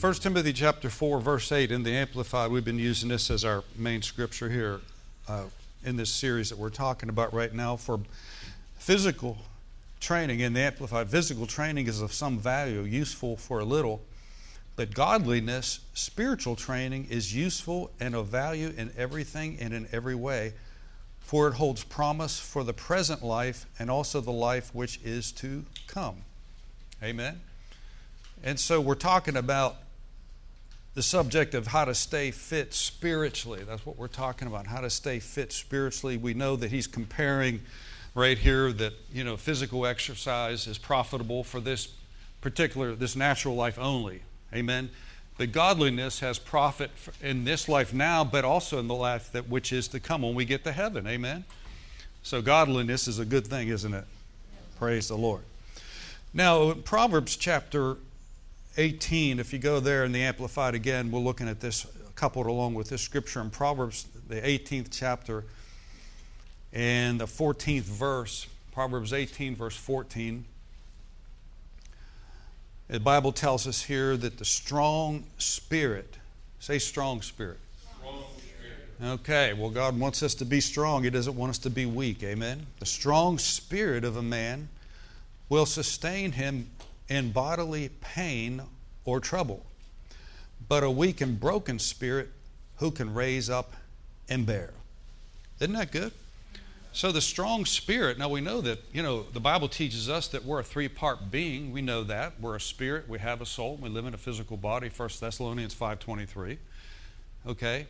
1 Timothy chapter 4, verse 8 in the Amplified, we've been using this as our main scripture here uh, in this series that we're talking about right now for physical training in the Amplified. Physical training is of some value, useful for a little, but godliness, spiritual training, is useful and of value in everything and in every way, for it holds promise for the present life and also the life which is to come. Amen. And so we're talking about the subject of how to stay fit spiritually. That's what we're talking about, how to stay fit spiritually. We know that he's comparing right here that, you know, physical exercise is profitable for this particular, this natural life only. Amen. But godliness has profit in this life now, but also in the life that which is to come when we get to heaven. Amen. So godliness is a good thing, isn't it? Praise the Lord. Now, Proverbs chapter 18, if you go there in the Amplified again, we're looking at this coupled along with this scripture in Proverbs, the 18th chapter and the 14th verse, Proverbs 18, verse 14. The Bible tells us here that the strong spirit, say strong spirit. Strong spirit. Okay, well, God wants us to be strong. He doesn't want us to be weak. Amen. The strong spirit of a man will sustain him in bodily pain or trouble. But a weak and broken spirit, who can raise up and bear? Isn't that good? So the strong spirit, now we know that, you know, the Bible teaches us that we're a three-part being. We know that. We're a spirit, we have a soul, we live in a physical body, 1 Thessalonians 5.23. Okay?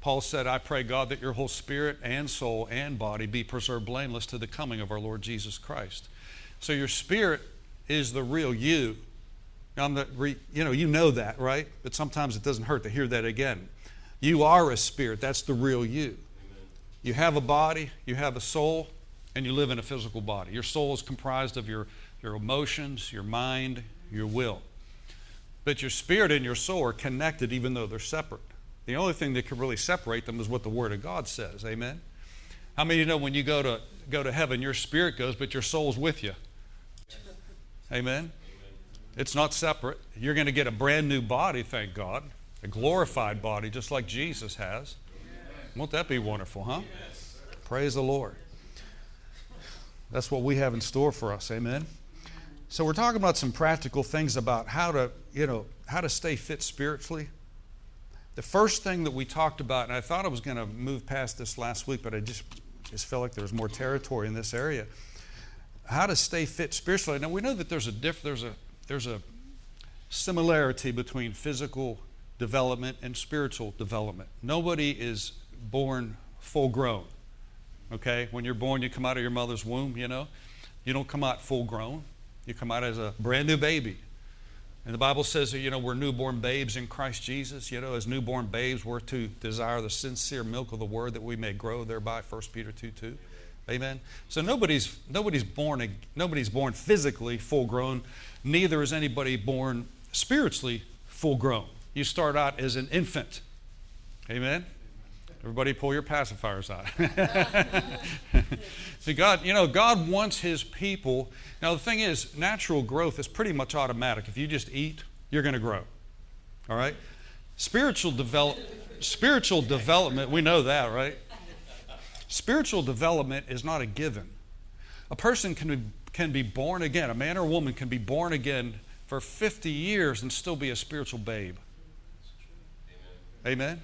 Paul said, I pray, God, that your whole spirit and soul and body be preserved blameless to the coming of our Lord Jesus Christ. So your spirit is the real you. Now, re, you know, you know that, right? But sometimes it doesn't hurt to hear that again. You are a spirit. That's the real you. You have a body, you have a soul, and you live in a physical body. Your soul is comprised of your, your emotions, your mind, your will. But your spirit and your soul are connected even though they're separate. The only thing that can really separate them is what the Word of God says. Amen? How many of you know when you go to, go to heaven, your spirit goes, but your soul's with you? Amen? It's not separate. You're going to get a brand new body, thank God, a glorified body, just like Jesus has. Won't that be wonderful, huh? Praise the Lord. That's what we have in store for us. Amen. So we're talking about some practical things about how to, you know, how to stay fit spiritually. The first thing that we talked about, and I thought I was going to move past this last week, but I just just felt like there was more territory in this area. How to stay fit spiritually. Now we know that there's a diff, there's a there's a similarity between physical development and spiritual development. Nobody is born full grown. Okay? When you're born, you come out of your mother's womb, you know. You don't come out full grown. You come out as a brand new baby. And the Bible says that, you know, we're newborn babes in Christ Jesus. You know, as newborn babes, we're to desire the sincere milk of the word that we may grow thereby, 1 Peter 2 2. Amen. So nobody's nobody's born nobody's born physically full grown, neither is anybody born spiritually full grown. You start out as an infant. Amen. Everybody pull your pacifiers out. See, God, you know, God wants His people. Now, the thing is, natural growth is pretty much automatic. If you just eat, you're going to grow. All right? Spiritual, develop, spiritual development, we know that, right? Spiritual development is not a given. A person can be, can be born again, a man or a woman can be born again for 50 years and still be a spiritual babe. Amen? Amen?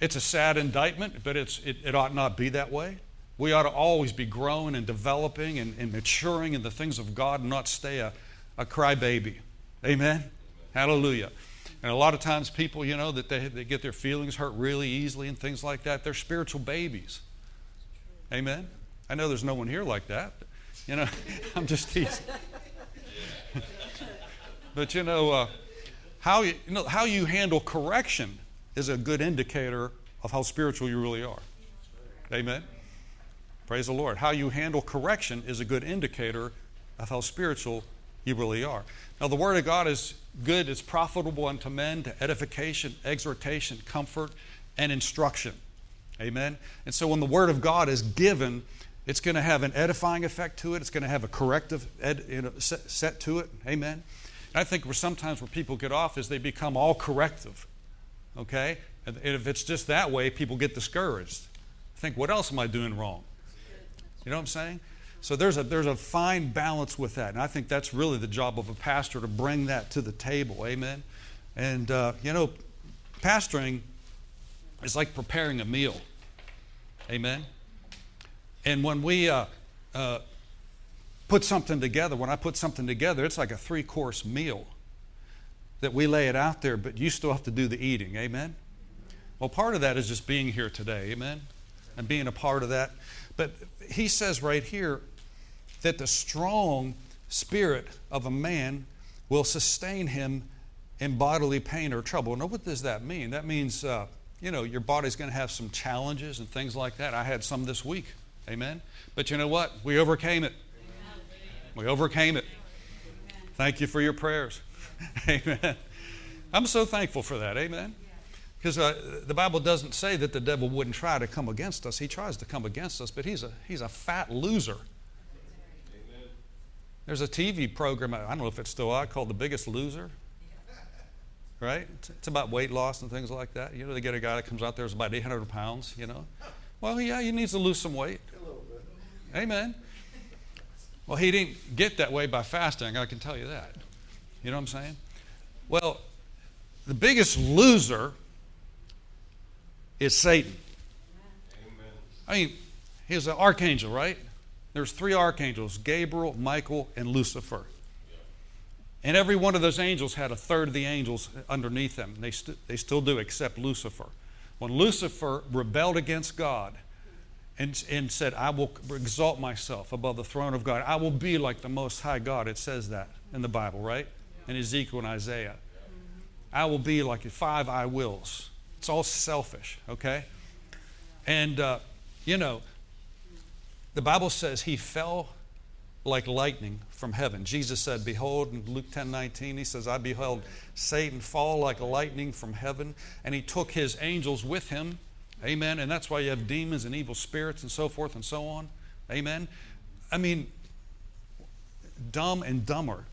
It's a sad indictment, but it's, it, it ought not be that way. We ought to always be growing and developing and, and maturing in the things of God and not stay a, a crybaby. Amen? Hallelujah. And a lot of times people, you know, that they, they get their feelings hurt really easily and things like that. They're spiritual babies. Amen? I know there's no one here like that. But, you know, I'm just teasing. but you know, uh, how you, you know how you handle correction is a good indicator of how spiritual you really are. Amen. Praise the Lord. How you handle correction is a good indicator of how spiritual you really are. Now, the Word of God is good, it's profitable unto men to edification, exhortation, comfort, and instruction. Amen. And so, when the Word of God is given, it's going to have an edifying effect to it, it's going to have a corrective ed, you know, set, set to it. Amen. And I think where sometimes where people get off is they become all corrective. Okay? And if it's just that way, people get discouraged. Think, what else am I doing wrong? You know what I'm saying? So there's a, there's a fine balance with that. And I think that's really the job of a pastor to bring that to the table. Amen? And, uh, you know, pastoring is like preparing a meal. Amen? And when we uh, uh, put something together, when I put something together, it's like a three course meal that we lay it out there, but you still have to do the eating. Amen? Well, part of that is just being here today. Amen? And being a part of that. But he says right here that the strong spirit of a man will sustain him in bodily pain or trouble. Now, what does that mean? That means, uh, you know, your body's going to have some challenges and things like that. I had some this week. Amen. But you know what? We overcame it. We overcame it. Thank you for your prayers. Amen. I'm so thankful for that. Amen. Because uh, the Bible doesn't say that the devil wouldn't try to come against us. He tries to come against us, but he's a, he's a fat loser. There's a TV program, I don't know if it's still out, called The Biggest Loser. Right? It's about weight loss and things like that. You know, they get a guy that comes out there who's about 800 pounds, you know. Well, yeah, he needs to lose some weight. Amen. Well, he didn't get that way by fasting, I can tell you that. You know what I'm saying? Well, the biggest loser is Satan. Amen. I mean, he's an archangel, right? There's three archangels Gabriel, Michael, and Lucifer. And every one of those angels had a third of the angels underneath them. They, st- they still do, except Lucifer. When Lucifer rebelled against God and, and said, I will exalt myself above the throne of God, I will be like the Most High God, it says that in the Bible, right? In Ezekiel and Isaiah. I will be like five I wills. It's all selfish, okay? And, uh, you know, the Bible says he fell like lightning from heaven. Jesus said, Behold, in Luke 10 19, he says, I beheld Satan fall like lightning from heaven, and he took his angels with him. Amen. And that's why you have demons and evil spirits and so forth and so on. Amen. I mean, dumb and dumber.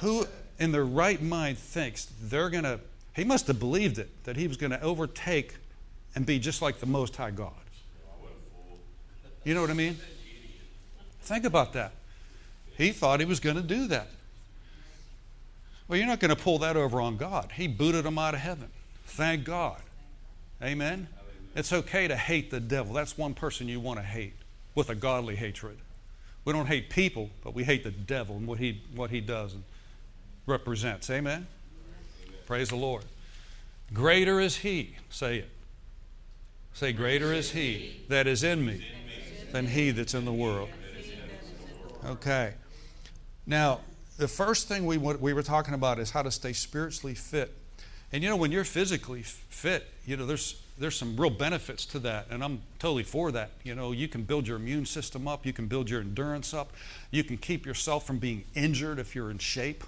Who in their right mind thinks they're going to, he must have believed it, that he was going to overtake and be just like the Most High God. You know what I mean? Think about that. He thought he was going to do that. Well, you're not going to pull that over on God. He booted him out of heaven. Thank God. Amen. It's okay to hate the devil. That's one person you want to hate with a godly hatred. We don't hate people, but we hate the devil and what he, what he does and represents. Amen? Amen? Praise the Lord. Greater is he, say it. Say, Greater is he that is in me than he that's in the world. Okay. Now, the first thing we, we were talking about is how to stay spiritually fit. And you know, when you're physically fit, you know, there's, there's some real benefits to that. And I'm totally for that. You know, you can build your immune system up, you can build your endurance up, you can keep yourself from being injured if you're in shape.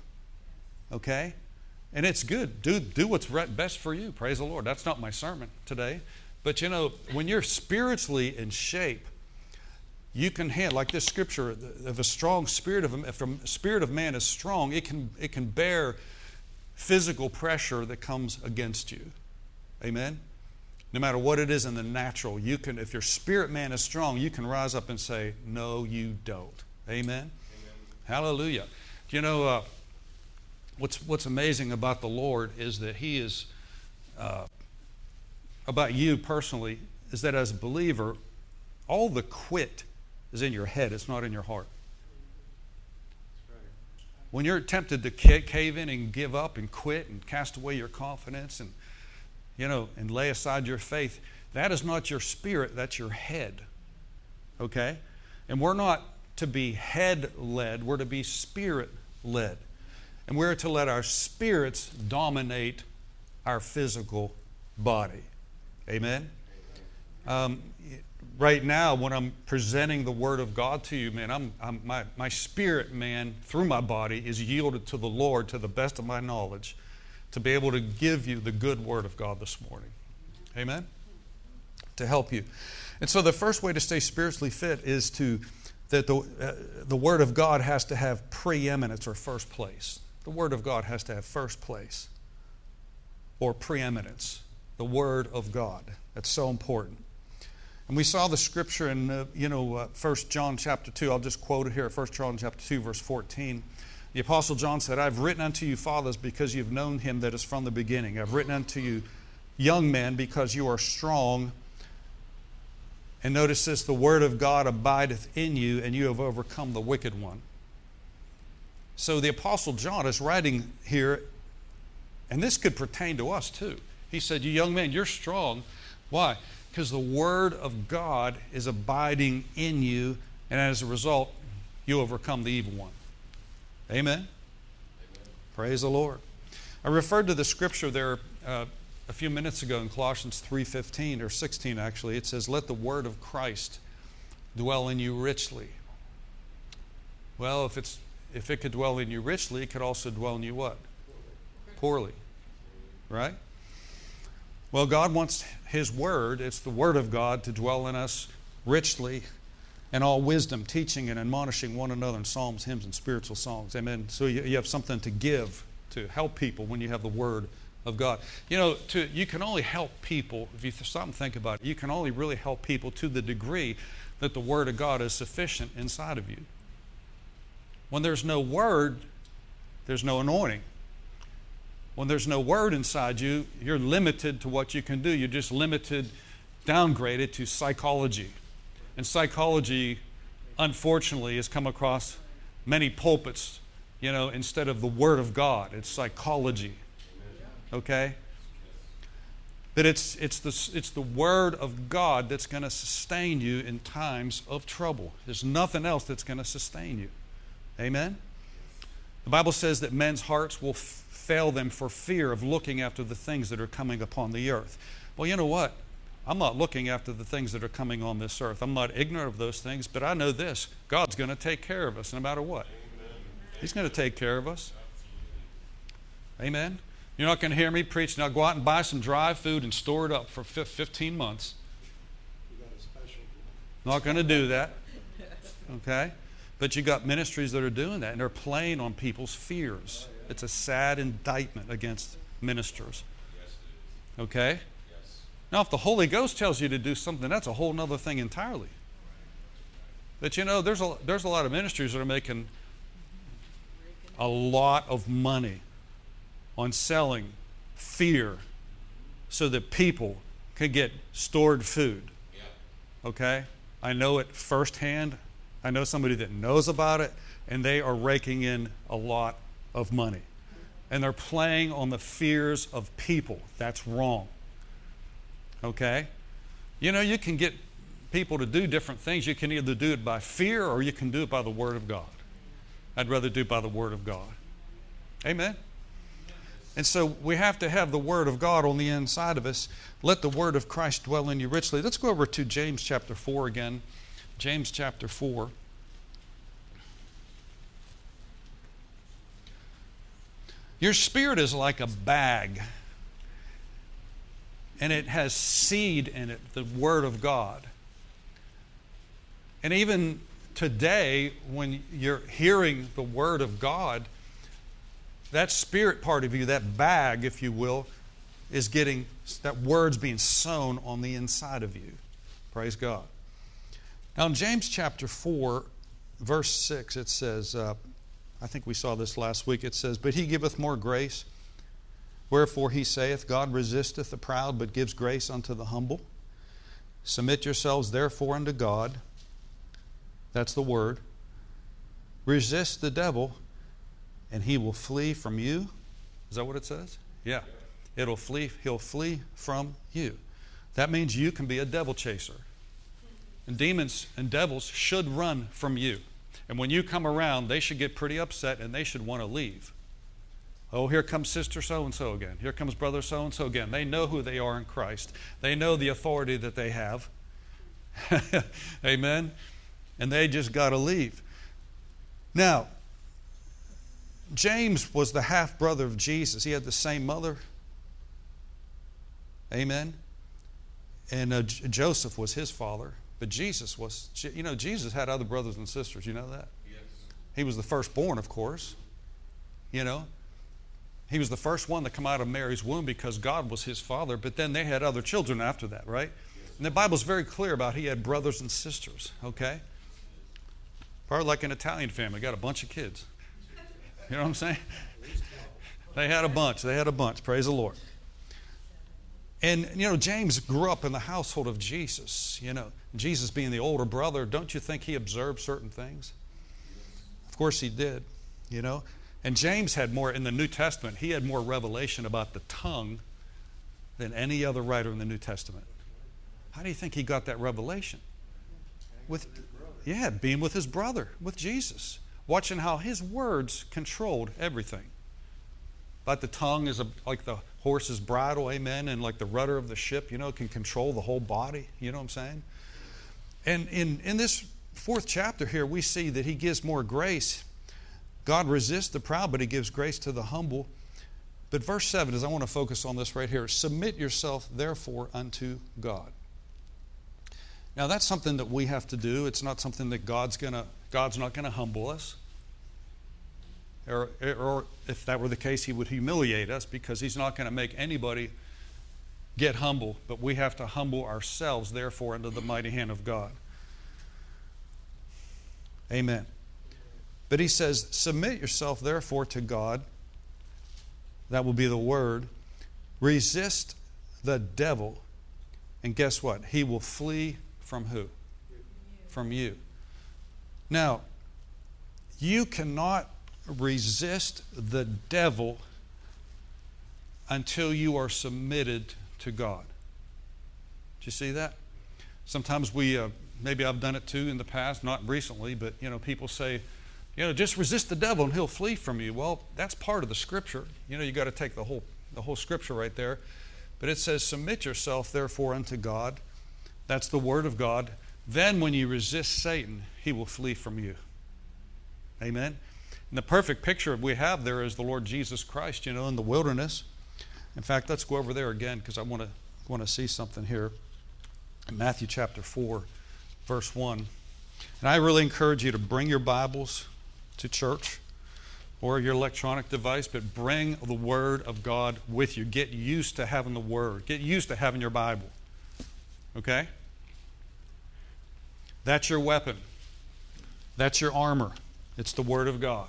Okay? And it's good. Do, do what's best for you. Praise the Lord. That's not my sermon today. But you know, when you're spiritually in shape, you can handle like this scripture if a strong spirit of if a spirit of man is strong it can it can bear physical pressure that comes against you. Amen? No matter what it is in the natural you can if your spirit man is strong you can rise up and say no you don't. Amen, amen. hallelujah. You know uh, what's what's amazing about the lord is that he is uh, about you personally is that as a believer all the quit is in your head, it's not in your heart. When you're tempted to cave in and give up and quit and cast away your confidence and you know and lay aside your faith, that is not your spirit, that's your head. Okay? And we're not to be head led, we're to be spirit led. And we're to let our spirits dominate our physical body. Amen? Um, right now, when I'm presenting the Word of God to you, man, I'm, I'm, my, my spirit, man, through my body is yielded to the Lord to the best of my knowledge to be able to give you the good Word of God this morning. Amen? To help you. And so the first way to stay spiritually fit is to that the, uh, the Word of God has to have preeminence or first place. The Word of God has to have first place or preeminence. The Word of God. That's so important. And we saw the scripture in, uh, you know, uh, 1 John chapter 2. I'll just quote it here, 1 John chapter 2, verse 14. The Apostle John said, I've written unto you, fathers, because you've known him that is from the beginning. I've written unto you, young men, because you are strong. And notice this the word of God abideth in you, and you have overcome the wicked one. So the Apostle John is writing here, and this could pertain to us too. He said, You young men, you're strong. Why? Because the Word of God is abiding in you, and as a result, you overcome the evil one. Amen? Amen. Praise the Lord. I referred to the scripture there uh, a few minutes ago in Colossians 3:15 or 16 actually. It says, "Let the word of Christ dwell in you richly." Well, if it's if it could dwell in you richly, it could also dwell in you what? Poorly. Right? Well, God wants His Word, it's the Word of God, to dwell in us richly and all wisdom, teaching and admonishing one another in psalms, hymns, and spiritual songs. Amen. So you, you have something to give to help people when you have the Word of God. You know, to, you can only help people, if you stop and think about it, you can only really help people to the degree that the Word of God is sufficient inside of you. When there's no Word, there's no anointing. When there's no Word inside you, you're limited to what you can do. You're just limited, downgraded to psychology. And psychology, unfortunately, has come across many pulpits, you know, instead of the Word of God. It's psychology. Okay? That it's, it's, the, it's the Word of God that's going to sustain you in times of trouble. There's nothing else that's going to sustain you. Amen? The Bible says that men's hearts will f- fail them for fear of looking after the things that are coming upon the earth. Well, you know what? I'm not looking after the things that are coming on this earth. I'm not ignorant of those things, but I know this God's going to take care of us no matter what. He's going to take care of us. Amen. You're not going to hear me preach. Now go out and buy some dry food and store it up for 15 months. Not going to do that. Okay? But you got ministries that are doing that, and they're playing on people's fears. It's a sad indictment against ministers. Okay? Now, if the Holy Ghost tells you to do something, that's a whole other thing entirely. But you know, there's a, there's a lot of ministries that are making a lot of money on selling fear so that people can get stored food. Okay? I know it firsthand. I know somebody that knows about it, and they are raking in a lot of money. And they're playing on the fears of people. That's wrong. Okay? You know, you can get people to do different things. You can either do it by fear or you can do it by the Word of God. I'd rather do it by the Word of God. Amen? And so we have to have the Word of God on the inside of us. Let the Word of Christ dwell in you richly. Let's go over to James chapter 4 again. James chapter 4. Your spirit is like a bag and it has seed in it, the Word of God. And even today, when you're hearing the Word of God, that spirit part of you, that bag, if you will, is getting, that word's being sown on the inside of you. Praise God. Now, in James chapter 4, verse 6, it says, uh, I think we saw this last week, it says, But he giveth more grace. Wherefore he saith, God resisteth the proud, but gives grace unto the humble. Submit yourselves therefore unto God. That's the word. Resist the devil, and he will flee from you. Is that what it says? Yeah. It'll flee, he'll flee from you. That means you can be a devil chaser. And demons and devils should run from you. And when you come around, they should get pretty upset and they should want to leave. Oh, here comes sister so and so again. Here comes brother so and so again. They know who they are in Christ, they know the authority that they have. Amen. And they just got to leave. Now, James was the half brother of Jesus. He had the same mother. Amen. And uh, Joseph was his father. But Jesus was, you know, Jesus had other brothers and sisters. You know that? Yes. He was the firstborn, of course. you know. He was the first one to come out of Mary's womb because God was his father, but then they had other children after that, right? And the Bible's very clear about he had brothers and sisters, okay? Probably like an Italian family, got a bunch of kids. You know what I'm saying? They had a bunch. They had a bunch. Praise the Lord. And, you know, James grew up in the household of Jesus. You know, Jesus being the older brother, don't you think he observed certain things? Of course he did, you know. And James had more, in the New Testament, he had more revelation about the tongue than any other writer in the New Testament. How do you think he got that revelation? With, yeah, being with his brother, with Jesus, watching how his words controlled everything. But the tongue is a, like the horse's bridle, amen, and like the rudder of the ship, you know, can control the whole body. You know what I'm saying? And in, in this fourth chapter here, we see that he gives more grace. God resists the proud, but he gives grace to the humble. But verse 7 is I want to focus on this right here. Submit yourself, therefore, unto God. Now that's something that we have to do. It's not something that God's gonna God's not gonna humble us. Or, or if that were the case, he would humiliate us because he's not going to make anybody get humble, but we have to humble ourselves, therefore, under the mighty hand of God. Amen. But he says, Submit yourself, therefore, to God. That will be the word. Resist the devil. And guess what? He will flee from who? From you. Now, you cannot resist the devil until you are submitted to God. Do you see that? Sometimes we, uh, maybe I've done it too in the past, not recently, but you know, people say, you know, just resist the devil and he'll flee from you. Well, that's part of the scripture. You know, you got to take the whole the whole scripture right there. But it says, Submit yourself therefore unto God. That's the word of God. Then when you resist Satan, he will flee from you. Amen. And the perfect picture we have there is the Lord Jesus Christ, you know, in the wilderness. In fact, let's go over there again because I want to want to see something here. In Matthew chapter 4, verse 1. And I really encourage you to bring your Bibles to church or your electronic device, but bring the Word of God with you. Get used to having the Word, get used to having your Bible. Okay? That's your weapon, that's your armor. It's the Word of God.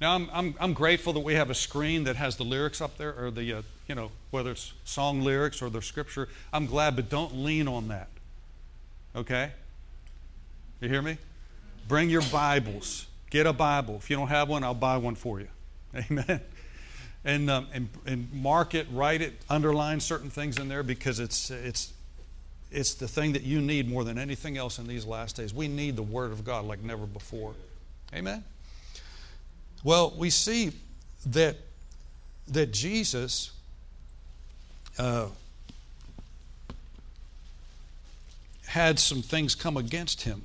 Now, I'm, I'm, I'm grateful that we have a screen that has the lyrics up there, or the, uh, you know, whether it's song lyrics or the scripture. I'm glad, but don't lean on that. Okay? You hear me? Bring your Bibles. Get a Bible. If you don't have one, I'll buy one for you. Amen. And, um, and, and mark it, write it, underline certain things in there because it's, it's, it's the thing that you need more than anything else in these last days. We need the Word of God like never before. Amen. Well, we see that, that Jesus uh, had some things come against him.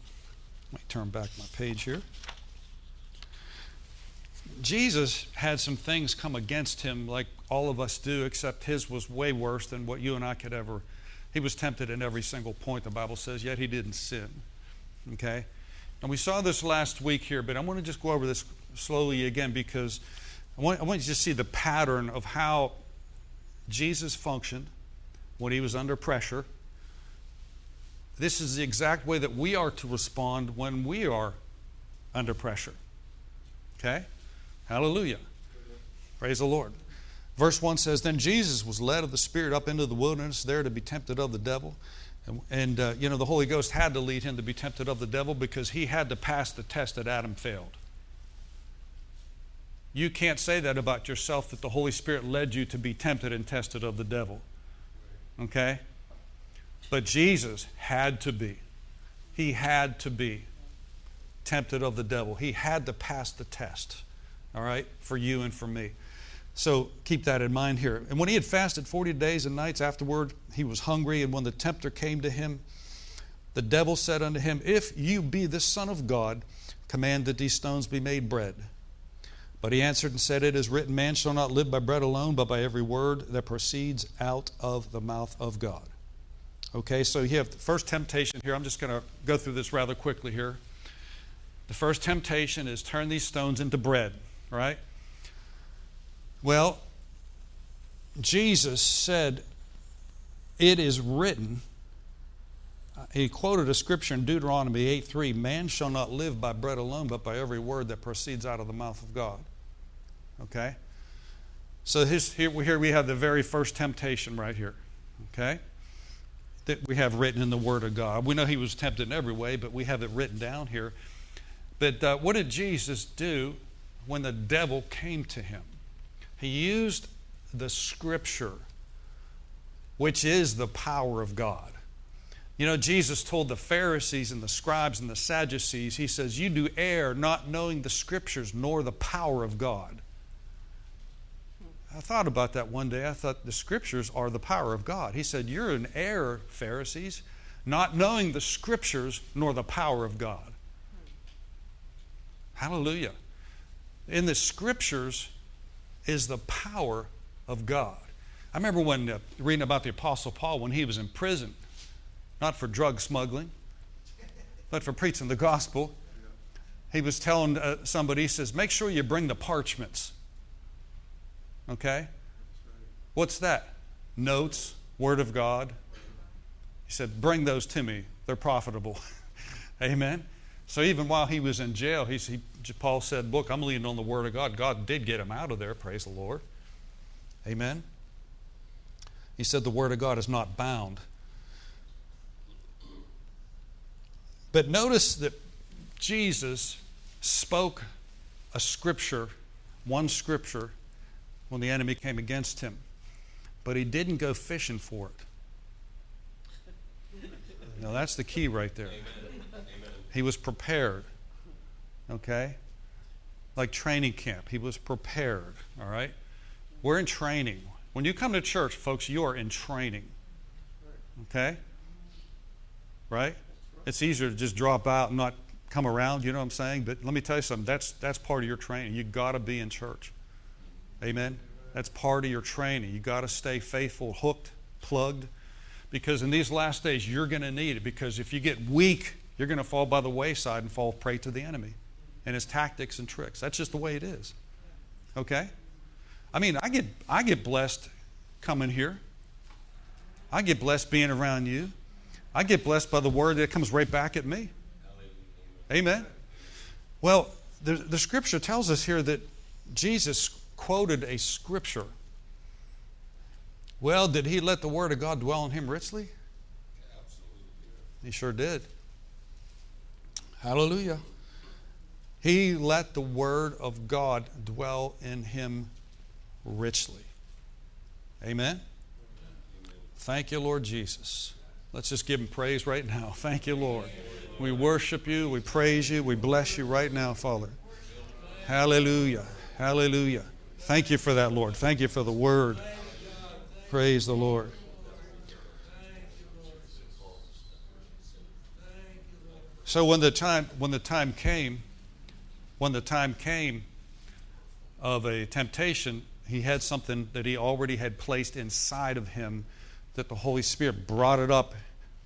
Let me turn back my page here. Jesus had some things come against him like all of us do, except his was way worse than what you and I could ever. He was tempted in every single point, the Bible says, yet he didn't sin. Okay? And we saw this last week here, but I want to just go over this slowly again because I want, I want you to see the pattern of how Jesus functioned when he was under pressure. This is the exact way that we are to respond when we are under pressure. Okay? Hallelujah. Praise the Lord. Verse 1 says Then Jesus was led of the Spirit up into the wilderness, there to be tempted of the devil. And, and uh, you know, the Holy Ghost had to lead him to be tempted of the devil because he had to pass the test that Adam failed. You can't say that about yourself that the Holy Spirit led you to be tempted and tested of the devil. Okay? But Jesus had to be. He had to be tempted of the devil. He had to pass the test, all right, for you and for me. So keep that in mind here. And when he had fasted 40 days and nights afterward, he was hungry. And when the tempter came to him, the devil said unto him, If you be the Son of God, command that these stones be made bread. But he answered and said, It is written, Man shall not live by bread alone, but by every word that proceeds out of the mouth of God. Okay, so you have the first temptation here. I'm just going to go through this rather quickly here. The first temptation is turn these stones into bread, right? Well, Jesus said, It is written. He quoted a scripture in Deuteronomy 8 3 Man shall not live by bread alone, but by every word that proceeds out of the mouth of God. Okay? So his, here, here we have the very first temptation right here. Okay? That we have written in the Word of God. We know he was tempted in every way, but we have it written down here. But uh, what did Jesus do when the devil came to him? He used the Scripture, which is the power of God. You know, Jesus told the Pharisees and the scribes and the Sadducees, He says, You do err not knowing the Scriptures nor the power of God. I thought about that one day. I thought the Scriptures are the power of God. He said, You're in error, Pharisees, not knowing the Scriptures nor the power of God. Hallelujah. In the Scriptures is the power of God. I remember when uh, reading about the Apostle Paul when he was in prison, not for drug smuggling, but for preaching the gospel. He was telling uh, somebody, he says, make sure you bring the parchments. Okay? What's that? Notes, Word of God. He said, bring those to me. They're profitable. Amen. So even while he was in jail, he, he, Paul said, Look, I'm leaning on the Word of God. God did get him out of there, praise the Lord. Amen. He said the Word of God is not bound. But notice that Jesus spoke a scripture, one scripture, when the enemy came against him. But he didn't go fishing for it. Now that's the key right there. Amen. He was prepared. Okay? Like training camp. He was prepared. All right? We're in training. When you come to church, folks, you are in training. Okay? Right? It's easier to just drop out and not come around, you know what I'm saying? But let me tell you something, that's that's part of your training. You gotta be in church. Amen. That's part of your training. You gotta stay faithful, hooked, plugged. Because in these last days you're gonna need it. Because if you get weak, you're gonna fall by the wayside and fall prey to the enemy and his tactics and tricks. That's just the way it is. Okay? I mean, I get, I get blessed coming here. I get blessed being around you. I get blessed by the word that comes right back at me. Amen. Well, the, the scripture tells us here that Jesus quoted a scripture. Well, did he let the word of God dwell in him richly? He sure did. Hallelujah. He let the word of God dwell in him richly. Amen? Thank you, Lord Jesus. Let's just give him praise right now. Thank you, Lord. We worship you, we praise you, we bless you right now, Father. Hallelujah. Hallelujah. Thank you for that, Lord. Thank you for the word. Praise the Lord. So when the time when the time came, when the time came of a temptation, he had something that he already had placed inside of him that the Holy Spirit brought it up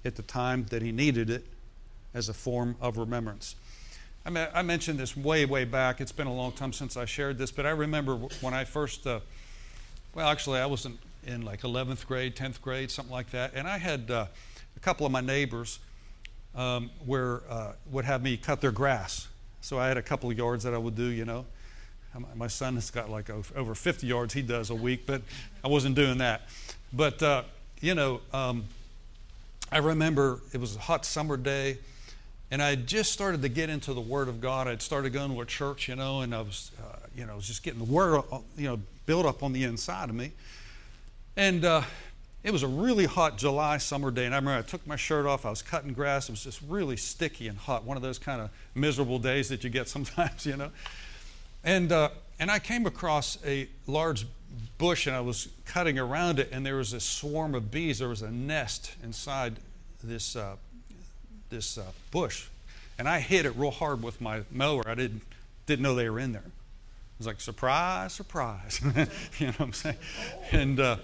at the time that he needed it as a form of remembrance. I, mean, I mentioned this way, way back. It's been a long time since I shared this, but I remember when I first, uh, well, actually, I was in, in, like 11th grade, 10th grade, something like that, and I had uh, a couple of my neighbors um, where uh, would have me cut their grass. So I had a couple of yards that I would do, you know. My son has got like over 50 yards he does a week, but I wasn't doing that. But, uh, you know, um, I remember it was a hot summer day, and I had just started to get into the Word of God. I'd started going to a church, you know, and I was, uh, you know, just getting the Word, uh, you know, built up on the inside of me. And uh, it was a really hot July summer day, and I remember I took my shirt off. I was cutting grass. It was just really sticky and hot. One of those kind of miserable days that you get sometimes, you know. And, uh, and I came across a large bush and I was cutting around it, and there was a swarm of bees. There was a nest inside this, uh, this uh, bush. And I hit it real hard with my mower. I didn't, didn't know they were in there. It was like, surprise, surprise. you know what I'm saying? And, uh,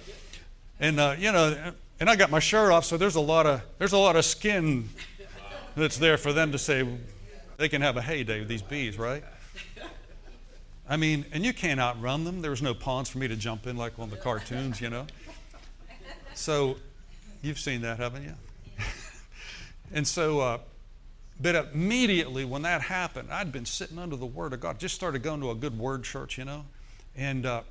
and uh, you know, and I got my shirt off, so there's a lot of, there's a lot of skin that's there for them to say they can have a heyday with these bees, right? I mean, and you can't outrun them. There was no ponds for me to jump in like on the cartoons, you know. So, you've seen that, haven't you? and so, uh, but immediately when that happened, I'd been sitting under the Word of God. Just started going to a good Word church, you know, and uh,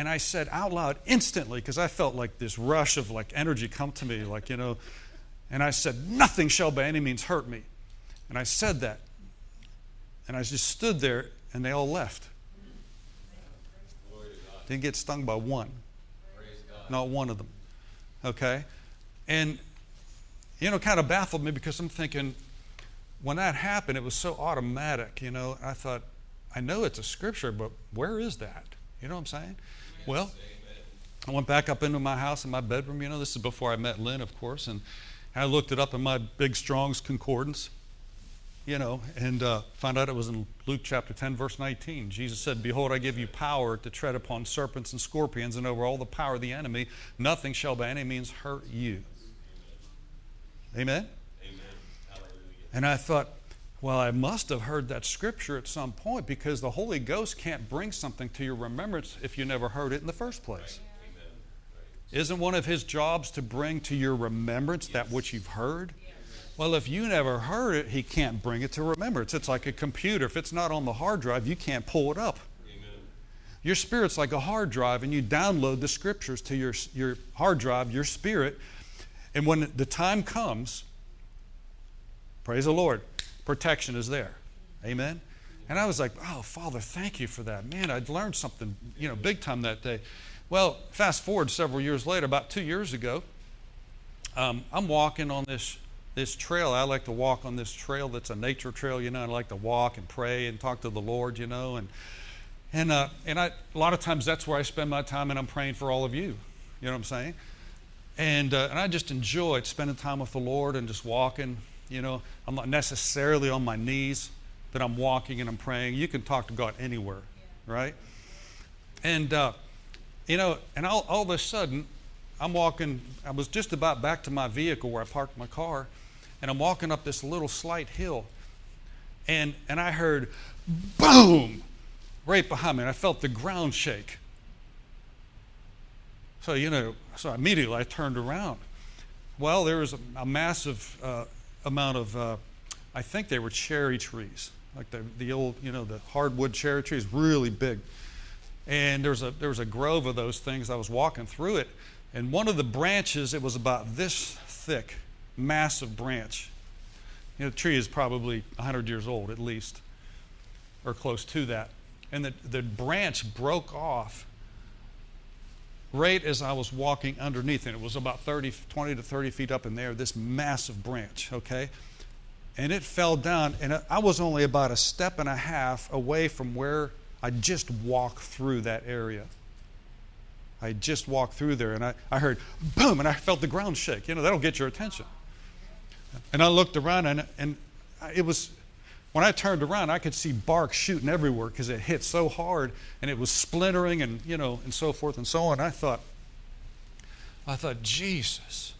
and I said out loud instantly because I felt like this rush of like energy come to me, like you know, and I said, "Nothing shall by any means hurt me," and I said that, and I just stood there, and they all left. Didn't get stung by one, not one of them. Okay, and you know, kind of baffled me because I'm thinking when that happened, it was so automatic, you know. I thought, I know it's a scripture, but where is that? You know what I'm saying? Well, I went back up into my house in my bedroom, you know. This is before I met Lynn, of course, and I looked it up in my big Strong's Concordance, you know, and uh, found out it was in Luke chapter 10, verse 19. Jesus said, Behold, I give you power to tread upon serpents and scorpions and over all the power of the enemy. Nothing shall by any means hurt you. Amen? Amen. And I thought, well, I must have heard that scripture at some point because the Holy Ghost can't bring something to your remembrance if you never heard it in the first place. Isn't one of his jobs to bring to your remembrance that which you've heard? Well, if you never heard it, he can't bring it to remembrance. It's like a computer. If it's not on the hard drive, you can't pull it up. Your spirit's like a hard drive, and you download the scriptures to your, your hard drive, your spirit. And when the time comes, Praise the Lord. Protection is there. Amen. And I was like, oh, Father, thank you for that. Man, I'd learned something, you know, big time that day. Well, fast forward several years later, about two years ago, um, I'm walking on this this trail. I like to walk on this trail that's a nature trail, you know. I like to walk and pray and talk to the Lord, you know. And and uh, and I, a lot of times that's where I spend my time, and I'm praying for all of you. You know what I'm saying? And uh, and I just enjoyed spending time with the Lord and just walking you know, I'm not necessarily on my knees, but I'm walking and I'm praying. You can talk to God anywhere, right? And, uh, you know, and all, all of a sudden, I'm walking, I was just about back to my vehicle where I parked my car, and I'm walking up this little slight hill, and, and I heard boom right behind me, and I felt the ground shake. So, you know, so immediately I turned around. Well, there was a, a massive uh, amount of, uh, I think they were cherry trees, like the, the old, you know, the hardwood cherry trees, really big. And there was, a, there was a grove of those things. I was walking through it, and one of the branches, it was about this thick, massive branch. You know, the tree is probably 100 years old at least, or close to that. And the, the branch broke off right as I was walking underneath, and it was about 30, 20 to 30 feet up in there, this massive branch, okay? And it fell down, and I was only about a step and a half away from where I just walked through that area. I just walked through there, and I, I heard boom, and I felt the ground shake. You know, that'll get your attention. And I looked around, and, and it was when I turned around, I could see bark shooting everywhere because it hit so hard and it was splintering and, you know, and so forth and so on. I thought, I thought, Jesus,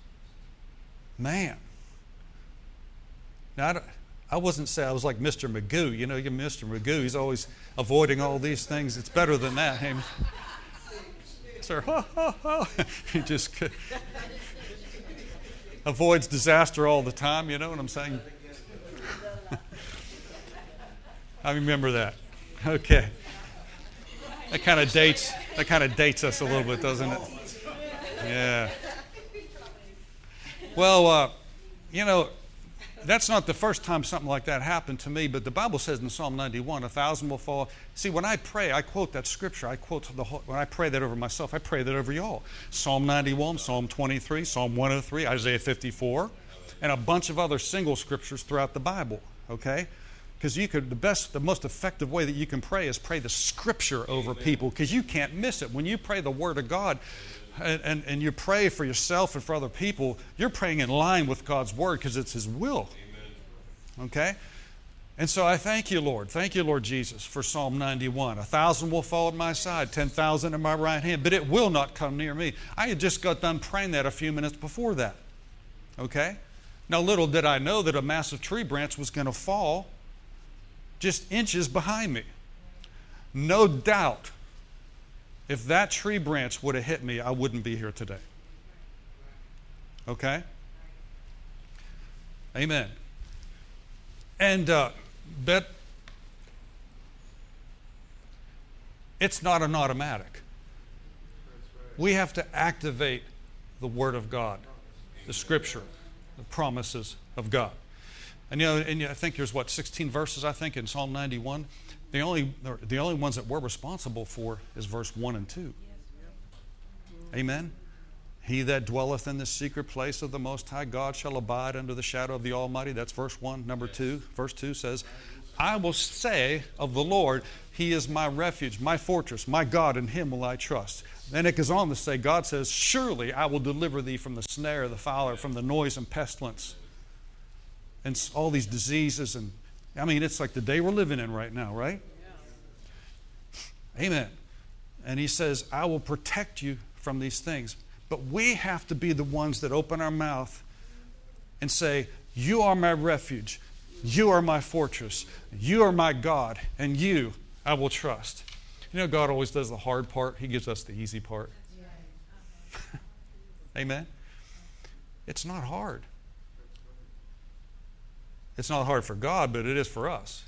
man. Now, I, I wasn't saying I was like Mr. Magoo. You know, you're Mr. Magoo. He's always avoiding all these things. It's better than that. Hey, sir, ha, ha, ha. he just avoids disaster all the time. You know what I'm saying? I remember that. Okay. That kind of dates that kind of dates us a little bit, doesn't it? Yeah. Well, uh, you know, that's not the first time something like that happened to me, but the Bible says in Psalm 91, a thousand will fall. See, when I pray, I quote that scripture. I quote the whole, when I pray that over myself, I pray that over y'all. Psalm 91, Psalm 23, Psalm 103, Isaiah 54, and a bunch of other single scriptures throughout the Bible. Okay? Because you could the best the most effective way that you can pray is pray the scripture over people because you can't miss it. When you pray the word of god and, and, and, you pray for yourself and for other people you're praying in line with god's word because it's his will. Okay? And so i thank you lord. Thank you lord jesus for psalm 91 a thousand will fall at my side 10000 in my right hand but it will not come near me. I had just got done praying that a few minutes before that. Okay? Now little did i know that a massive tree branch was going to fall just inches behind me. no doubt, if that tree branch would have hit me, I wouldn't be here today. Okay? Amen. And uh, but it's not an automatic. We have to activate the Word of God, the Scripture, the promises of God. And you know, and I think there's what 16 verses I think in Psalm 91. The only the only ones that we're responsible for is verse one and two. Amen. He that dwelleth in the secret place of the Most High God shall abide under the shadow of the Almighty. That's verse 1. Number 2, verse 2 says, I will say of the Lord, He is my refuge, my fortress, my God, in Him will I trust. Then it goes on to say, God says, Surely I will deliver thee from the snare of the fowler, from the noise and pestilence, and all these diseases. And I mean, it's like the day we're living in right now, right? Amen. And He says, I will protect you from these things. But we have to be the ones that open our mouth and say, You are my refuge. You are my fortress. You are my God. And you I will trust. You know, God always does the hard part, He gives us the easy part. Amen. It's not hard. It's not hard for God, but it is for us.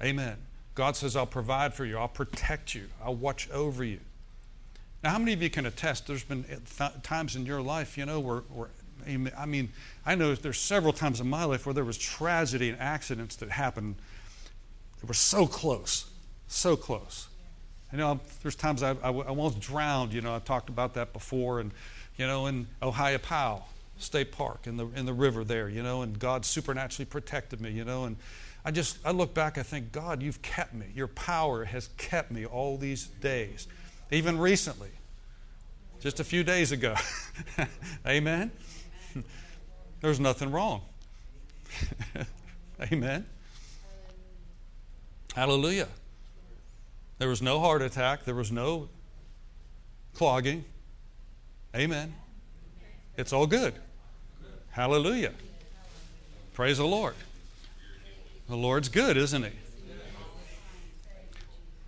Amen. God says, I'll provide for you, I'll protect you, I'll watch over you. Now, how many of you can attest there's been th- times in your life, you know, where, where, I mean, I know there's several times in my life where there was tragedy and accidents that happened that were so close, so close. You know, there's times I, I, I almost drowned, you know, I talked about that before, and, you know, in Ohiopyle State Park, in the, in the river there, you know, and God supernaturally protected me, you know, and I just, I look back, I think, God, you've kept me. Your power has kept me all these days even recently, just a few days ago. Amen? There's nothing wrong. Amen? Hallelujah. There was no heart attack, there was no clogging. Amen. It's all good. Hallelujah. Praise the Lord. The Lord's good, isn't He?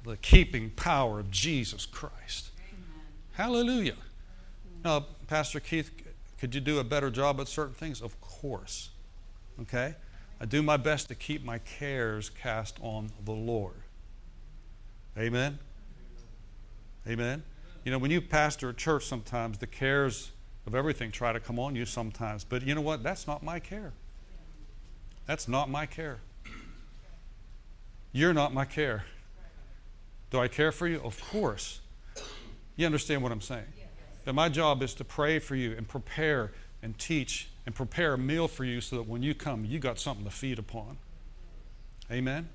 the keeping power of Jesus Christ. Hallelujah. Now, Pastor Keith, could you do a better job at certain things? Of course. Okay? I do my best to keep my cares cast on the Lord. Amen? Amen? You know, when you pastor a church, sometimes the cares of everything try to come on you sometimes. But you know what? That's not my care. That's not my care. You're not my care. Do I care for you? Of course. You understand what I'm saying? That my job is to pray for you and prepare and teach and prepare a meal for you so that when you come, you got something to feed upon. Amen?